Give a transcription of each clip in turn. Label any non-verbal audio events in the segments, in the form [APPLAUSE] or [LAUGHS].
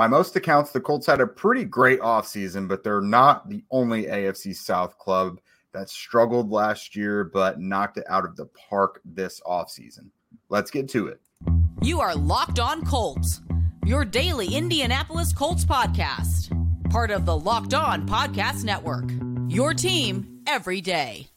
by most accounts, the Colts had a pretty great offseason, but they're not the only AFC South club that struggled last year but knocked it out of the park this offseason. Let's get to it. You are Locked On Colts, your daily Indianapolis Colts podcast, part of the Locked On Podcast Network. Your team every day.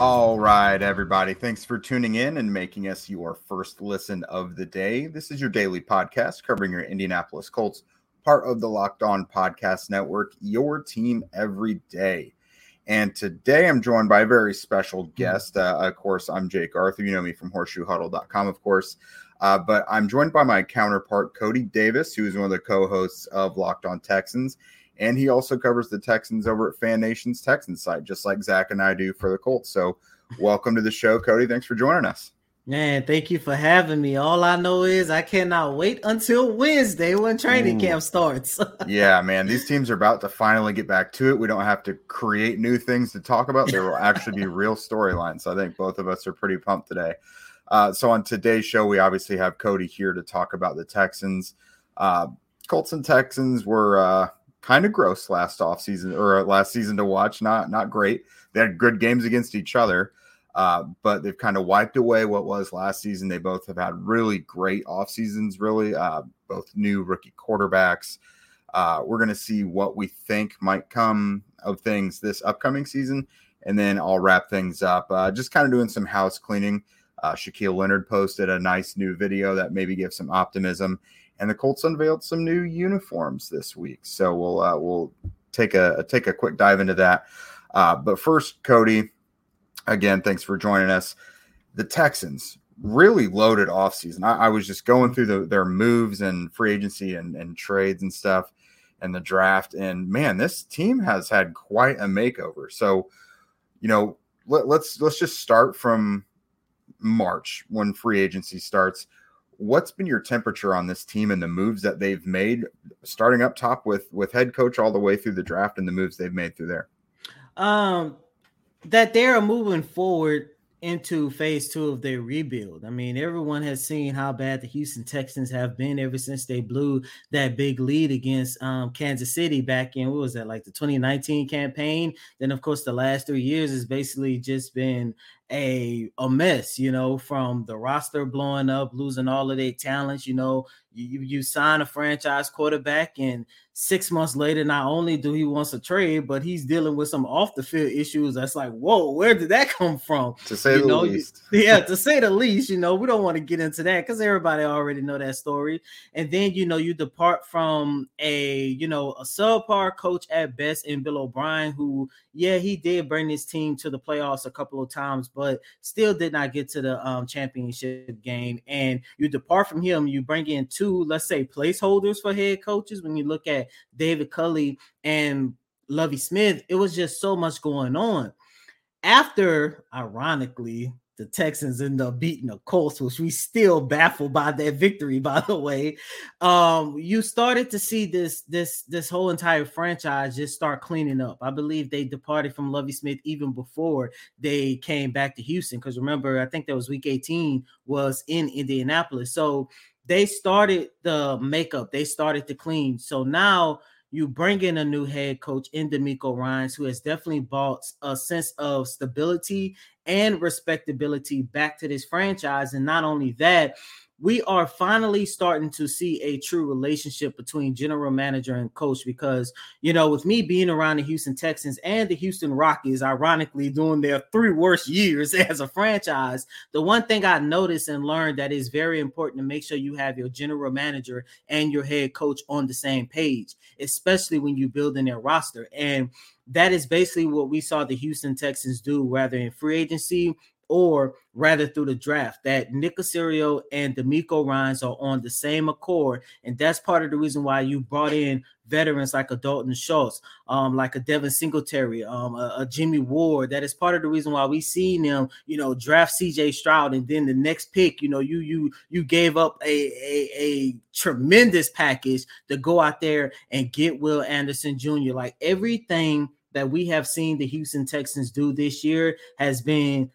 All right, everybody. Thanks for tuning in and making us your first listen of the day. This is your daily podcast covering your Indianapolis Colts, part of the Locked On Podcast Network, your team every day. And today I'm joined by a very special guest. Uh, of course, I'm Jake Arthur. You know me from horseshoehuddle.com, of course. Uh, but I'm joined by my counterpart, Coty Davis, who is one of the co hosts of Locked On Texans. And he also covers the Texans over at Fan Nation's Texans site, just like Zach and I do for the Colts. So, welcome to the show, Coty. Thanks for joining us. Man, thank you for having me. All I know is I cannot wait until Wednesday when training Ooh. camp starts. [LAUGHS] yeah, man, these teams are about to finally get back to it. We don't have to create new things to talk about. There will actually be [LAUGHS] real storylines. So I think both of us are pretty pumped today. Uh, so on today's show, we obviously have Coty here to talk about the Texans. Uh, Colts and Texans were uh, kind of gross last off season or uh, last season to watch. Not not great. They had good games against each other, uh, but they've kind of wiped away what was last season. They both have had really great off seasons. Really, uh, both new rookie quarterbacks. Uh, we're going to see what we think might come of things this upcoming season, and then I'll wrap things up. Uh, just kind of doing some house cleaning. Uh, Shaquille Leonard posted a nice new video that maybe gives some optimism and the Colts unveiled some new uniforms this week. So we'll uh, we'll take a take a quick dive into that. Uh, but first, Coty, again, thanks for joining us. The Texans really loaded offseason. I, I was just going through the, their moves and free agency and, and trades and stuff and the draft. And man, this team has had quite a makeover. So, you know, let, let's let's just start from March when free agency starts what's been your temperature on this team and the moves that they've made starting up top with with head coach all the way through the draft and the moves they've made through there um that they're moving forward into phase two of their rebuild. I mean, everyone has seen how bad the Houston Texans have been ever since they blew that big lead against um, Kansas City back in what was that like the 2019 campaign. Then, of course, the last three years has basically just been a a mess, you know, from the roster blowing up, losing all of their talents. You know, you you sign a franchise quarterback and six months later, not only do he wants a trade, but he's dealing with some off the field issues. That's like, whoa, where did that [LAUGHS] come from? To say you the know, least. yeah, [LAUGHS] to say the least. You know, we don't want to get into that because everybody already know that story. And then you know, you depart from a you know a subpar coach at best in Bill O'Brien, who yeah, he did bring his team to the playoffs a couple of times, but still did not get to the um, championship game. And you depart from him, you bring in two, let's say, placeholders for head coaches. When you look at David Culley and Lovie Smith, it was just so much going on. After, ironically, the Texans end up beating the Colts, which we still baffled by that victory, [LAUGHS] by the way. Um, you started to see this this this whole entire franchise just start cleaning up. I believe they departed from Lovie Smith even before they came back to Houston. Because remember, I think that was week 18 was in Indianapolis. So they started the makeup, they started to clean. So now you bring in a new head coach in DeMeco Ryans, who has definitely brought a sense of stability and respectability back to this franchise. And not only that, we are finally starting to see a true relationship between general manager and coach because you know with me being around the Houston Texans and the Houston Rockets ironically doing their three worst years [LAUGHS] as a franchise the one thing I noticed and learned that is very important to make sure you have your general manager and your head coach on the same page especially when you build in their roster. And that is basically what we saw the Houston Texans do, rather in free agency or rather through the draft. That Nick Caserio and DeMeco Ryans are on the same accord, and that's part of the reason why you brought in veterans like a Dalton Schultz, um, like a Devin Singletary, um, a, a, Jimmy Ward. That is part of the reason why we seen them, you know, draft CJ Stroud, and then the next pick, you know, you you you gave up a a, a tremendous package to go out there and get Will Anderson Jr. Like everything that we have seen the Houston Texans do this year has been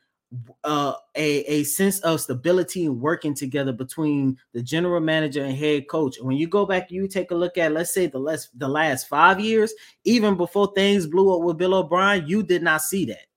uh, a, a sense of stability and working together between the general manager and head coach. And when you go back, you take a look at, let's say, the last the last five years, even before things blew up with Bill O'Brien, you did not see that.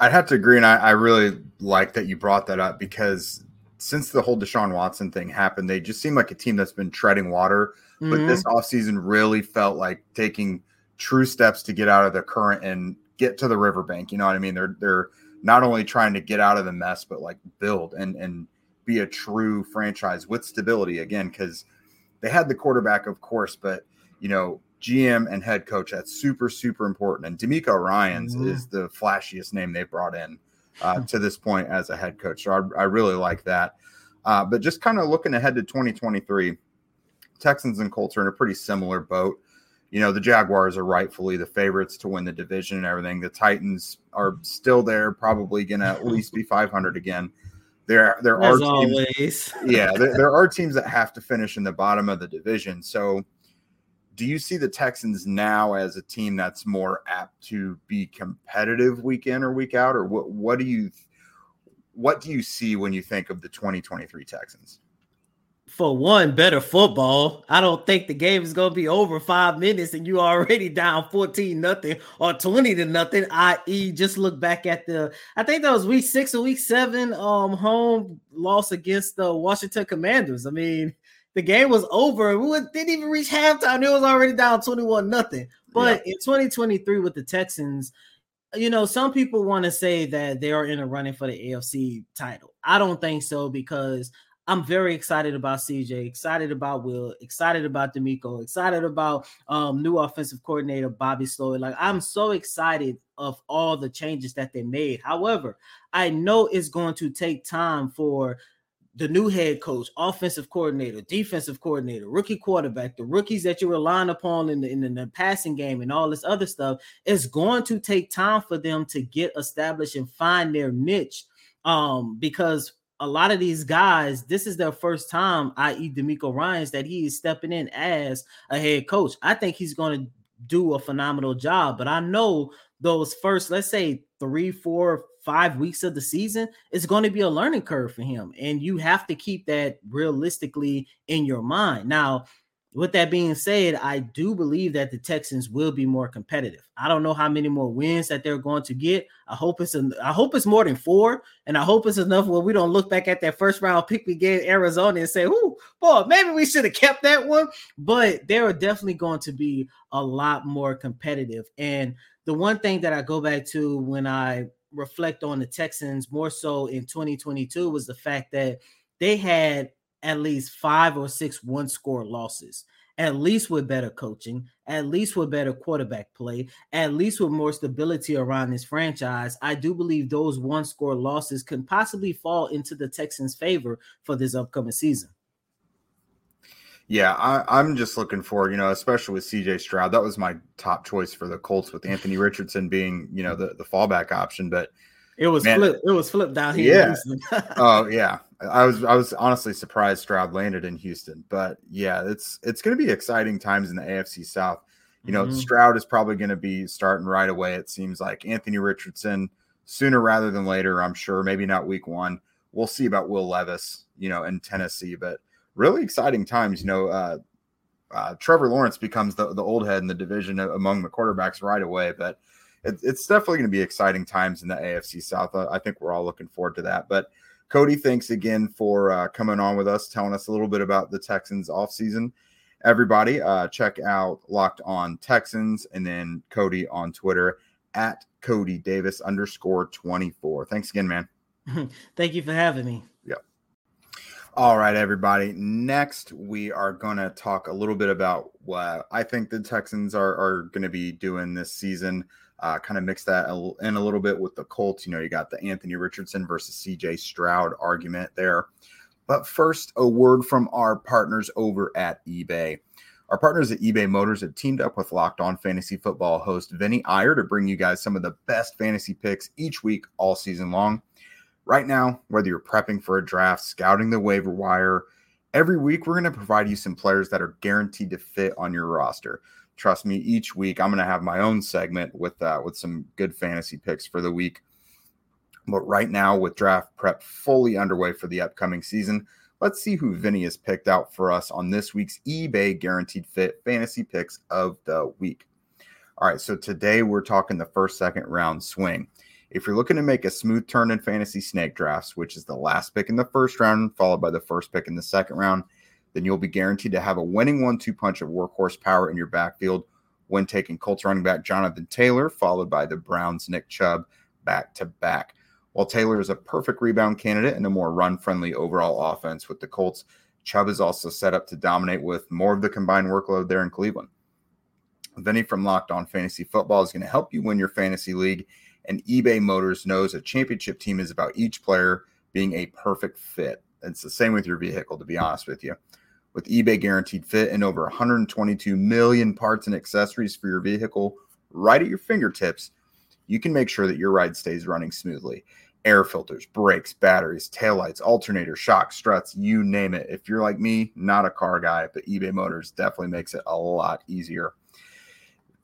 I'd have to agree, and I, I really like that you brought that up because since the whole Deshaun Watson thing happened, they just seem like a team that's been treading water. Mm-hmm. But this offseason really felt like taking true steps to get out of the current and get to the riverbank. You know what I mean? They're they're not only trying to get out of the mess, but like build and and be a true franchise with stability again. Because they had the quarterback, of course, but you know GM and head coach that's super super important. And DeMeco Ryans mm-hmm. is the flashiest name they brought in uh, to this point as a head coach. So I, I really like that. Uh, but just kind of looking ahead to 2023, Texans and Colts are in a pretty similar boat you know, the Jaguars are rightfully the favorites to win the division and everything. The Titans are still there, probably going to at least be 500 again. There, there As are teams, always. yeah, there, there are teams that have to finish in the bottom of the division. So, do you see the Texans now as a team that's more apt to be competitive week in or week out, or what? What do you, what do you see when you think of the 2023 Texans? For one, better football. I don't think the game is gonna be over five minutes and you already [LAUGHS] down 14 nothing or 20 to nothing. I.e., just look back at the I think that was week six or week seven um home loss against the Washington Commanders. I mean, the game was over. We didn't even reach halftime. It was already down 21 nothing. But yeah. in 2023 with the Texans, you know, some people want to say that they are in a running for the AFC title. I don't think so because I'm very excited about CJ, excited about Will, excited about DeMeco, excited about um, new offensive coordinator Bobby Slowik. Like I'm so excited of all the changes that they made. However, I know it's going to take time for the new head coach, offensive coordinator, defensive coordinator, rookie quarterback, the rookies that you're relying upon in the, in the passing game and all this other stuff. It's going to take time for them to get established and find their niche. Um, because a lot of these guys, this is their first time, i.e., DeMeco Ryans, that he is stepping in as a head coach. I think he's going to do a phenomenal job, but I know those first, let's say, three, four, five weeks of the season is going to be a learning curve for him. And you have to keep that realistically in your mind. Now, with that being said, I do believe that the Texans will be more competitive. I don't know how many more wins that they're going to get. I hope it's an, I hope it's more than four, and I hope it's enough where we don't look back at that first round pick we gave Arizona and say, "Ooh, boy, maybe we should have kept that one." But they are definitely going to be a lot more competitive. And the one thing that I go back to when I reflect on the Texans more so in 2022 was the fact that they had at least five or six one score losses, at least with better coaching, at least with better quarterback play, at least with more stability around this franchise. I do believe those one score losses can possibly fall into the Texans' favor for this upcoming season. Yeah, I, am just looking forward, you know, especially with CJ Stroud. That was my top choice for the Colts with Anthony Richardson being, you know, the, the fallback option. But it was man, flip. It was flipped down here. Yeah. [LAUGHS] oh yeah. I was I was honestly surprised Stroud landed in Houston, but yeah, it's it's going to be exciting times in the AFC South. You know, mm-hmm. Stroud is probably going to be starting right away. It seems like Anthony Richardson sooner rather than later. I'm sure, maybe not week one. We'll see about Will Levis, you know, in Tennessee, but really exciting times. You know, uh, uh, Trevor Lawrence becomes the the old head in the division among the quarterbacks right away, but it, it's definitely going to be exciting times in the AFC South. I, I think we're all looking forward to that, but Coty, thanks again for uh, coming on with us, telling us a little bit about the Texans offseason. Everybody, uh, check out Locked On Texans and then Coty on Twitter at Coty Davis underscore 24. Thanks again, man. [LAUGHS] Thank you for having me. Yeah. All right, everybody. Next, we are going to talk a little bit about what I think the Texans are, are going to be doing this season. Uh, kind of mix that in a little bit with the Colts. You know, you got the Anthony Richardson versus CJ Stroud argument there. But first, a word from our partners over at eBay. Our partners at eBay Motors have teamed up with Locked On Fantasy Football host Vinny Iyer to bring you guys some of the best fantasy picks each week, all season long. Right now, whether you're prepping for a draft, scouting the waiver wire, every week we're going to provide you some players that are guaranteed to fit on your roster trust me, each week I'm going to have my own segment with that, uh, with some good fantasy picks for the week. But right now, with draft prep fully underway for the upcoming season, let's see who Vinny has picked out for us on this week's eBay Guaranteed Fit Fantasy Picks of the Week. All right, so today we're talking the first, second round swing. If you're looking to make a smooth turn in fantasy snake drafts, which is the last pick in the first round, followed by the first pick in the second round, then you'll be guaranteed to have a winning one two punch of workhorse power in your backfield when taking Colts running back Jonathan Taylor, followed by the Browns' Nick Chubb back to back. While Taylor is a perfect rebound candidate and a more run friendly overall offense with the Colts, Chubb is also set up to dominate with more of the combined workload there in Cleveland. Vinny from Locked On Fantasy Football is going to help you win your fantasy league, and eBay Motors knows a championship team is about each player being a perfect fit. It's the same with your vehicle, to be honest with you with eBay guaranteed fit and over 122 million parts and accessories for your vehicle right at your fingertips, you can make sure that your ride stays running smoothly. Air filters, brakes, batteries, taillights, alternator, shocks, struts, you name it. If you're like me, not a car guy, but eBay Motors definitely makes it a lot easier.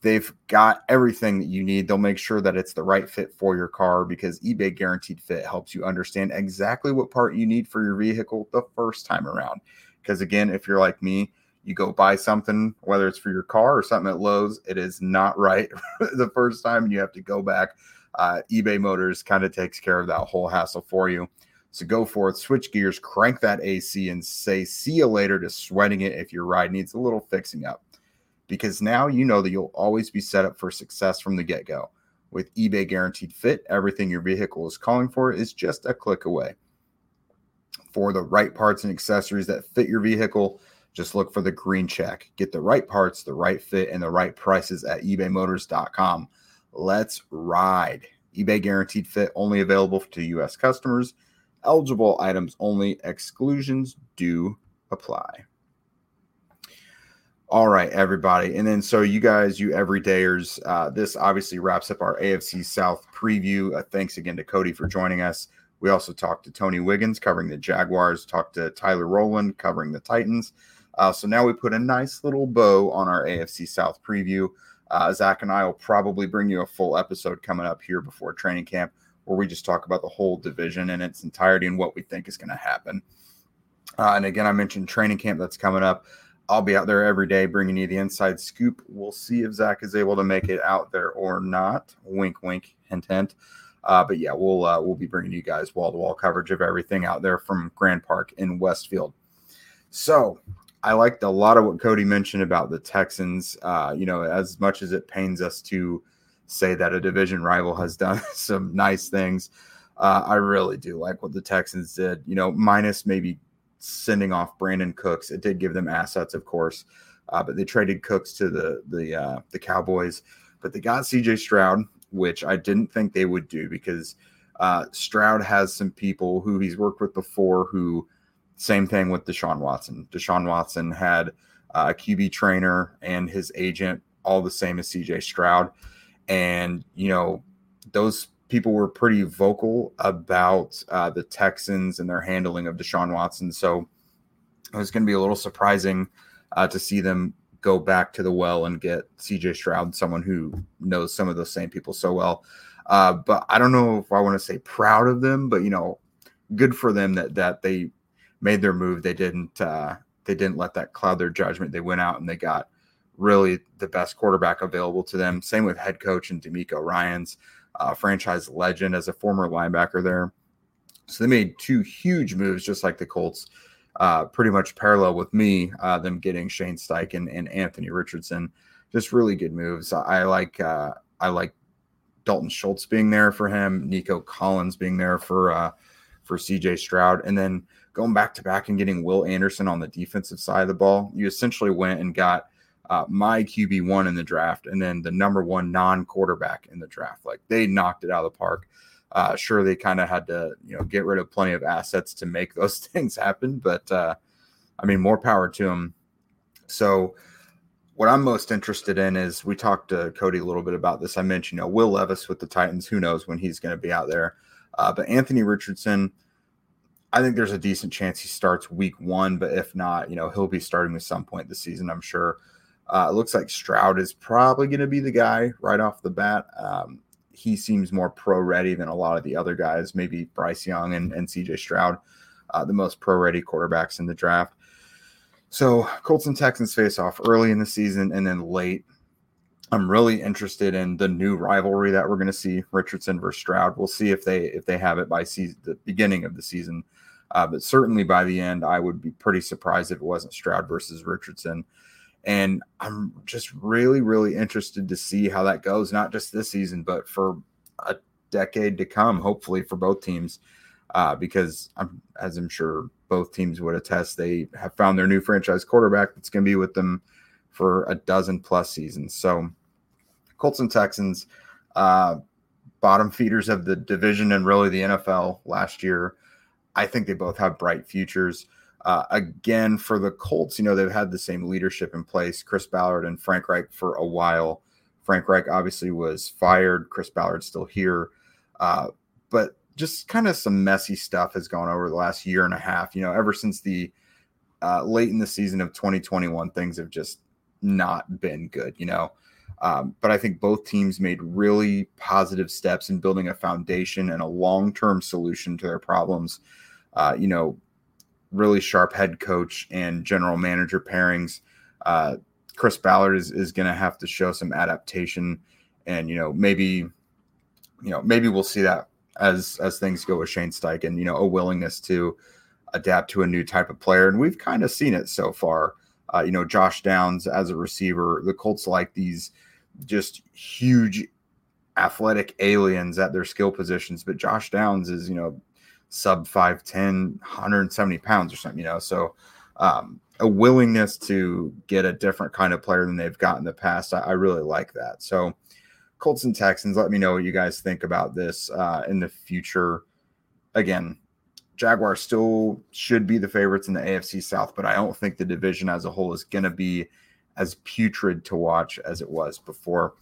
They've got everything that you need. They'll make sure that it's the right fit for your car because eBay Guaranteed Fit helps you understand exactly what part you need for your vehicle the first time around. Because again, if you're like me, you go buy something, whether it's for your car or something at Lowe's, it is not right [LAUGHS] the first time, and you have to go back. Uh, eBay Motors kind of takes care of that whole hassle for you. So go for it, switch gears, crank that AC, and say see you later to sweating it if your ride needs a little fixing up. Because now you know that you'll always be set up for success from the get go. With eBay Guaranteed Fit, everything your vehicle is calling for is just a click away for the right parts and accessories that fit your vehicle, just look for the green check. Get the right parts, the right fit, and the right prices at ebaymotors.com. Let's ride. eBay guaranteed fit only available to U.S. customers. Eligible items only. Exclusions do apply. All right, everybody. And then, so you guys, you everydayers, uh, this obviously wraps up our AFC South preview. Uh, thanks again to Coty for joining us. We also talked to Tony Wiggins covering the Jaguars, talked to Tyler Rowland covering the Titans. Uh, so now we put a nice little bow on our AFC South preview. Uh, Zach and I will probably bring you a full episode coming up here before training camp where we just talk about the whole division in its entirety and what we think is going to happen. Uh, and again, I mentioned training camp that's coming up. I'll be out there every day bringing you the inside scoop. We'll see if Zach is able to make it out there or not. Wink, wink, hint, hint. Uh, but yeah, we'll uh, we'll be bringing you guys wall to wall coverage of everything out there from Grand Park in Westfield. So I liked a lot of what Coty mentioned about the Texans. Uh, you know, as much as it pains us to say that a division rival has done [LAUGHS] some nice things, uh, I really do like what the Texans did. You know, minus maybe sending off Brandin Cooks, it did give them assets, of course, uh, but they traded Cooks to the the uh, the Cowboys. But they got C.J. Stroud, which I didn't think they would do because uh, Stroud has some people who he's worked with before who, same thing with Deshaun Watson. Deshaun Watson had uh, a QB trainer and his agent, all the same as CJ Stroud. And, you know, those people were pretty vocal about uh, the Texans and their handling of Deshaun Watson. So it was going to be a little surprising uh, to see them go back to the well and get CJ Stroud, someone who knows some of those same people so well. Uh, but I don't know if I want to say proud of them, but you know, good for them that that they made their move. They didn't uh, they didn't let that cloud their judgment. They went out and they got really the best quarterback available to them. Same with head coach and DeMeco Ryans, uh, franchise legend as a former linebacker there. So they made two huge moves, just like the Colts uh, pretty much parallel with me, uh, them getting Shane Steichen and Anthony Richardson. Just really good moves. I like uh, I like Dalton Schultz being there for him, Nico Collins being there for uh, for CJ Stroud, and then going back to back and getting Will Anderson on the defensive side of the ball. You essentially went and got uh, my QB one in the draft, and then the number one non quarterback in the draft. Like they knocked it out of the park. Uh, sure, they kind of had to, you know, get rid of plenty of assets to make [LAUGHS] those things happen, but uh, I mean, more power to them. So, what I'm most interested in is we talked to Coty a little bit about this. I mentioned, you know, Will Levis with the Titans. Who knows when he's going to be out there? Uh, but Anthony Richardson, I think there's a decent chance he starts week one. But if not, you know, he'll be starting at some point this season, I'm sure. Uh, it looks like Stroud is probably going to be the guy right off the bat. Um, he seems more pro ready than a lot of the other guys, maybe Bryce Young and, and CJ Stroud, uh, the most pro ready quarterbacks in the draft. So Colts and Texans face off early in the season and then late. I'm really interested in the new rivalry that we're going to see Richardson versus Stroud. We'll see if they if they have it by season, the beginning of the season, uh, but certainly by the end, I would be pretty surprised if it wasn't Stroud versus Richardson. And I'm just really, really interested to see how that goes, not just this season, but for a decade to come, hopefully for both teams, uh, because I'm, as I'm sure both teams would attest, they have found their new franchise quarterback that's going to be with them for a dozen plus seasons. So, Colts and Texans, uh, bottom feeders of the division and really the NFL last year. I think they both have bright futures. Uh, again, for the Colts, you know, they've had the same leadership in place, Chris Ballard and Frank Reich for a while. Frank Reich obviously was fired. Chris Ballard's still here. Uh, but just kind of some messy stuff has gone over the last year and a half. You know, ever since the uh, late in the season of 2021, things have just not been good, you know. Um, but I think both teams made really positive steps in building a foundation and a long term solution to their problems. Uh, you know, really sharp head coach and general manager pairings. Uh, Chris Ballard is, is going to have to show some adaptation, and you know maybe, you know maybe we'll see that as as things go with Shane Steichen. You know, a willingness to adapt to a new type of player, and we've kind of seen it so far. Uh, you know, Josh Downs as a receiver, the Colts like these just huge athletic aliens at their skill positions, but Josh Downs is you know sub 5'10, 170 pounds or something, you know. So um, a willingness to get a different kind of player than they've got in the past. I, I, really like that. So Colts and Texans, let me know what you guys think about this uh, in the future. Again, Jaguars still should be the favorites in the AFC South, but I don't think the division as a whole is going to be as putrid to watch as it was before.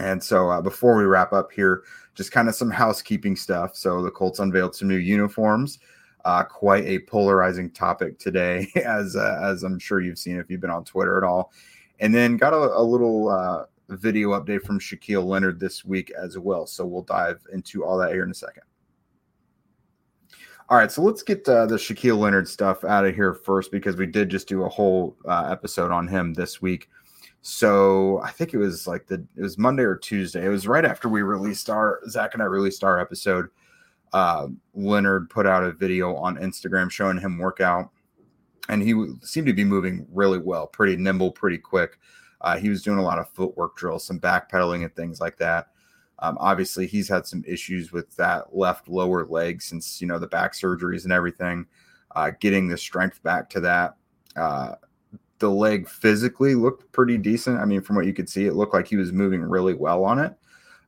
And so uh, before we wrap up here, just kind of some housekeeping stuff. So the Colts unveiled some new uniforms. Uh, quite a polarizing topic today, [LAUGHS] as uh, as I'm sure you've seen if you've been on Twitter at all. And then got a, a little uh, video update from Shaquille Leonard this week as well. So we'll dive into all that here in a second. All right, so let's get uh, the Shaquille Leonard stuff out of here first because we did just do a whole uh, episode on him this week. So I think it was like the it was Monday or Tuesday. It was right after we released our Zach and I released our episode. Uh, Leonard put out a video on Instagram showing him workout, and he seemed to be moving really well, pretty nimble, pretty quick. Uh, he was doing a lot of footwork drills, some backpedaling and things like that. Um, obviously, he's had some issues with that left lower leg since you know the back surgeries and everything. Uh, getting the strength back to that. Uh, the leg physically looked pretty decent. I mean, from what you could see, it looked like he was moving really well on it.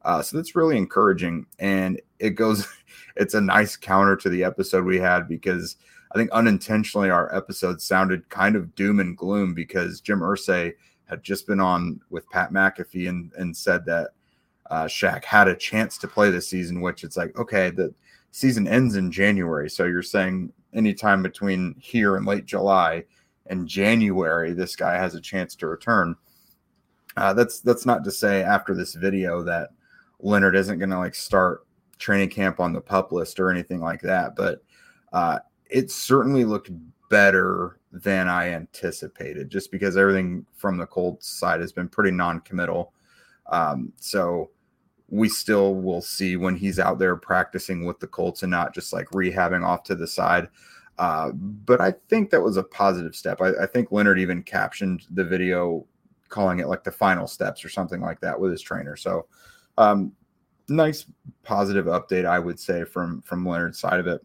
Uh, so that's really encouraging. And it goes, [LAUGHS] it's a nice counter to the episode we had because I think unintentionally our episode sounded kind of doom and gloom because Jim Irsay had just been on with Pat McAfee and, and said that uh, Shaq had a chance to play this season, which it's like, okay, the season ends in January. So you're saying anytime between here and late July, in January, this guy has a chance to return. Uh, that's that's not to say after this video that Leonard isn't going to like start training camp on the pup list or anything like that, but uh, it certainly looked better than I anticipated, just because everything from the Colts side has been pretty non-committal. Um, so we still will see when he's out there practicing with the Colts and not just like rehabbing off to the side. Uh, but I think that was a positive step. I, I, think Leonard even captioned the video calling it like the final steps or something like that with his trainer. So, um, nice positive update, I would say, from from Leonard's side of it.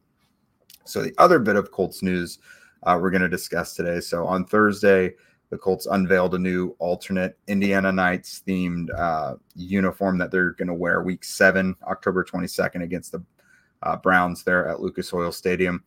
So the other bit of Colts news uh, we're going to discuss today. So on Thursday, the Colts unveiled a new alternate Indiana Nights themed uh, uniform that they're going to wear week seven, October 22nd, against the uh, Browns there at Lucas Oil Stadium.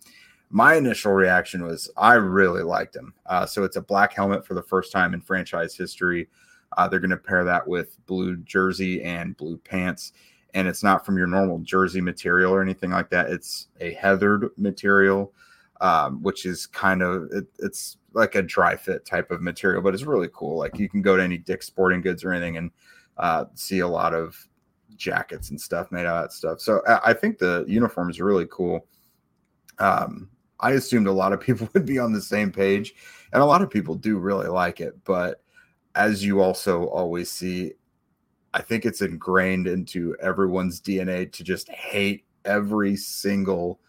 My initial reaction was I really liked him. Uh, so it's a black helmet for the first time in franchise history. Uh, they're going to pair that with blue jersey and blue pants. And it's not from your normal jersey material or anything like that. It's a heathered material, um, which is kind of it, it's like a dry fit type of material, but it's really cool. Like you can go to any Dick's Sporting Goods or anything and uh, see a lot of jackets and stuff made out of that stuff. So I, I think the uniform is really cool. Um, I assumed a lot of [LAUGHS] people would be on the same page, and a lot of people do really like it. But as you also always see, I think it's ingrained into everyone's DNA to just hate every single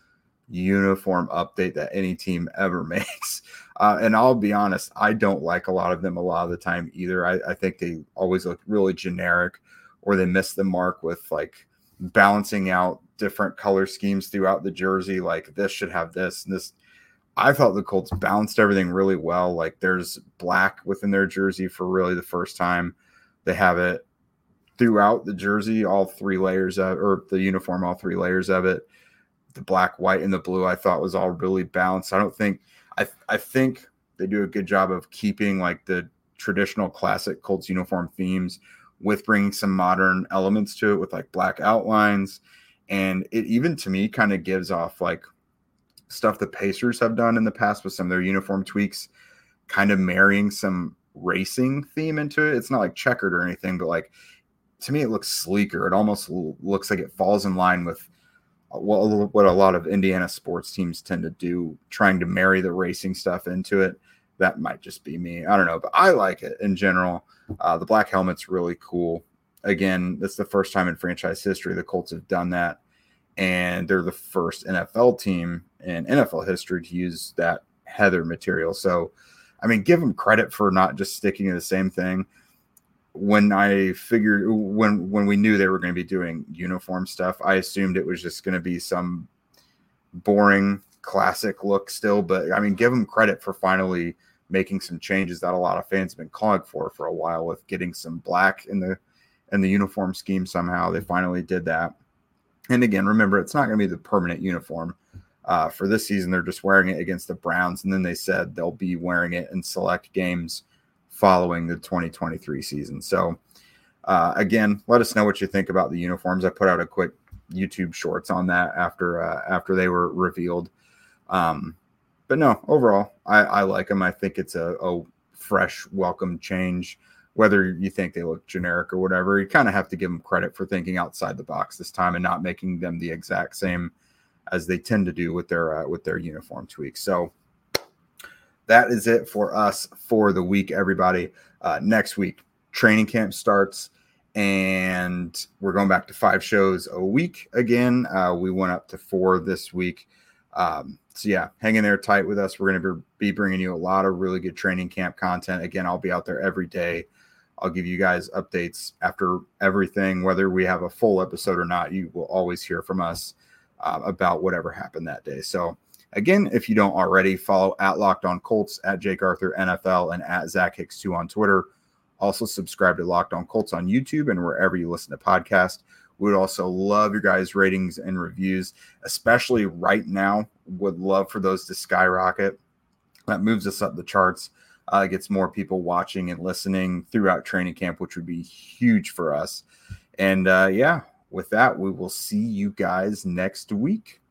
uniform update that any team [LAUGHS] ever makes. Uh, and I'll be honest, I don't like a lot of them a lot of the time either. I, I think they always look really generic or they miss the mark with like balancing out different color schemes throughout the jersey. Like this should have this and this. I thought the Colts balanced everything really well. Like there's black within their jersey for really the first time. They have it throughout the jersey, all three layers of, or the uniform, all three layers of it. The black, white, and the blue, I thought was all really balanced. I don't think, I, I think they do a good job of keeping like the traditional classic Colts uniform themes with bringing some modern elements to it with like black outlines. And it even to me kind of gives off like stuff the Pacers have done in the past with some of their uniform tweaks, kind of marrying some racing theme into it. It's not like checkered or anything, but like to me, it looks sleeker. It almost looks like it falls in line with uh, what a lot of Indiana sports teams tend to do, trying to marry the racing stuff into it. That might just be me. I don't know, but I like it in general. Uh, the black helmet's really cool. Again, that's the first time in franchise history the Colts have done that. And they're the first NFL team in NFL history to use that heather material. So, I mean, give them credit for not just sticking to the same thing. When I figured when when we knew they were going to be doing uniform stuff, I assumed it was just going to be some boring classic look still. But I mean, give them credit for finally making some changes that a lot of fans have been calling for for a while with getting some black in the in the uniform scheme somehow they finally did that. And again remember it's not going to be the permanent uniform. Uh, for this season they're just wearing it against the browns and then they said they'll be wearing it in select games following the 2023 season. So uh, again let us know what you think about the uniforms. I put out a quick youtube shorts on that after uh, after they were revealed. Um, but no, overall, I, I like them. I think it's a, a fresh, welcome change. Whether you think they look generic or whatever, you kind of have to give them credit for thinking outside the box this time and not making them the exact same as they tend to do with their uh, with their uniform tweaks. So that is it for us for the week, everybody. Uh, next week, training camp starts, and we're going back to five shows a week again. Uh, we went up to four this week. Um, so yeah, hang in there tight with us. We're going to be bringing you a lot of really good training camp content. Again, I'll be out there every day. I'll give you guys updates after everything, whether we have a full episode or not. You will always hear from us uh, about whatever happened that day. So again, if you don't already, follow at Locked On Colts, at Jake Arthur NFL, and at Zach Hicks two on Twitter. Also subscribe to Locked On Colts on YouTube and wherever you listen to podcasts. We would also love your guys' ratings and reviews, especially right now. Would love for those to skyrocket. That moves us up the charts, uh, gets more people watching and listening throughout training camp, which would be huge for us. And uh, yeah, with that, we will see you guys next week.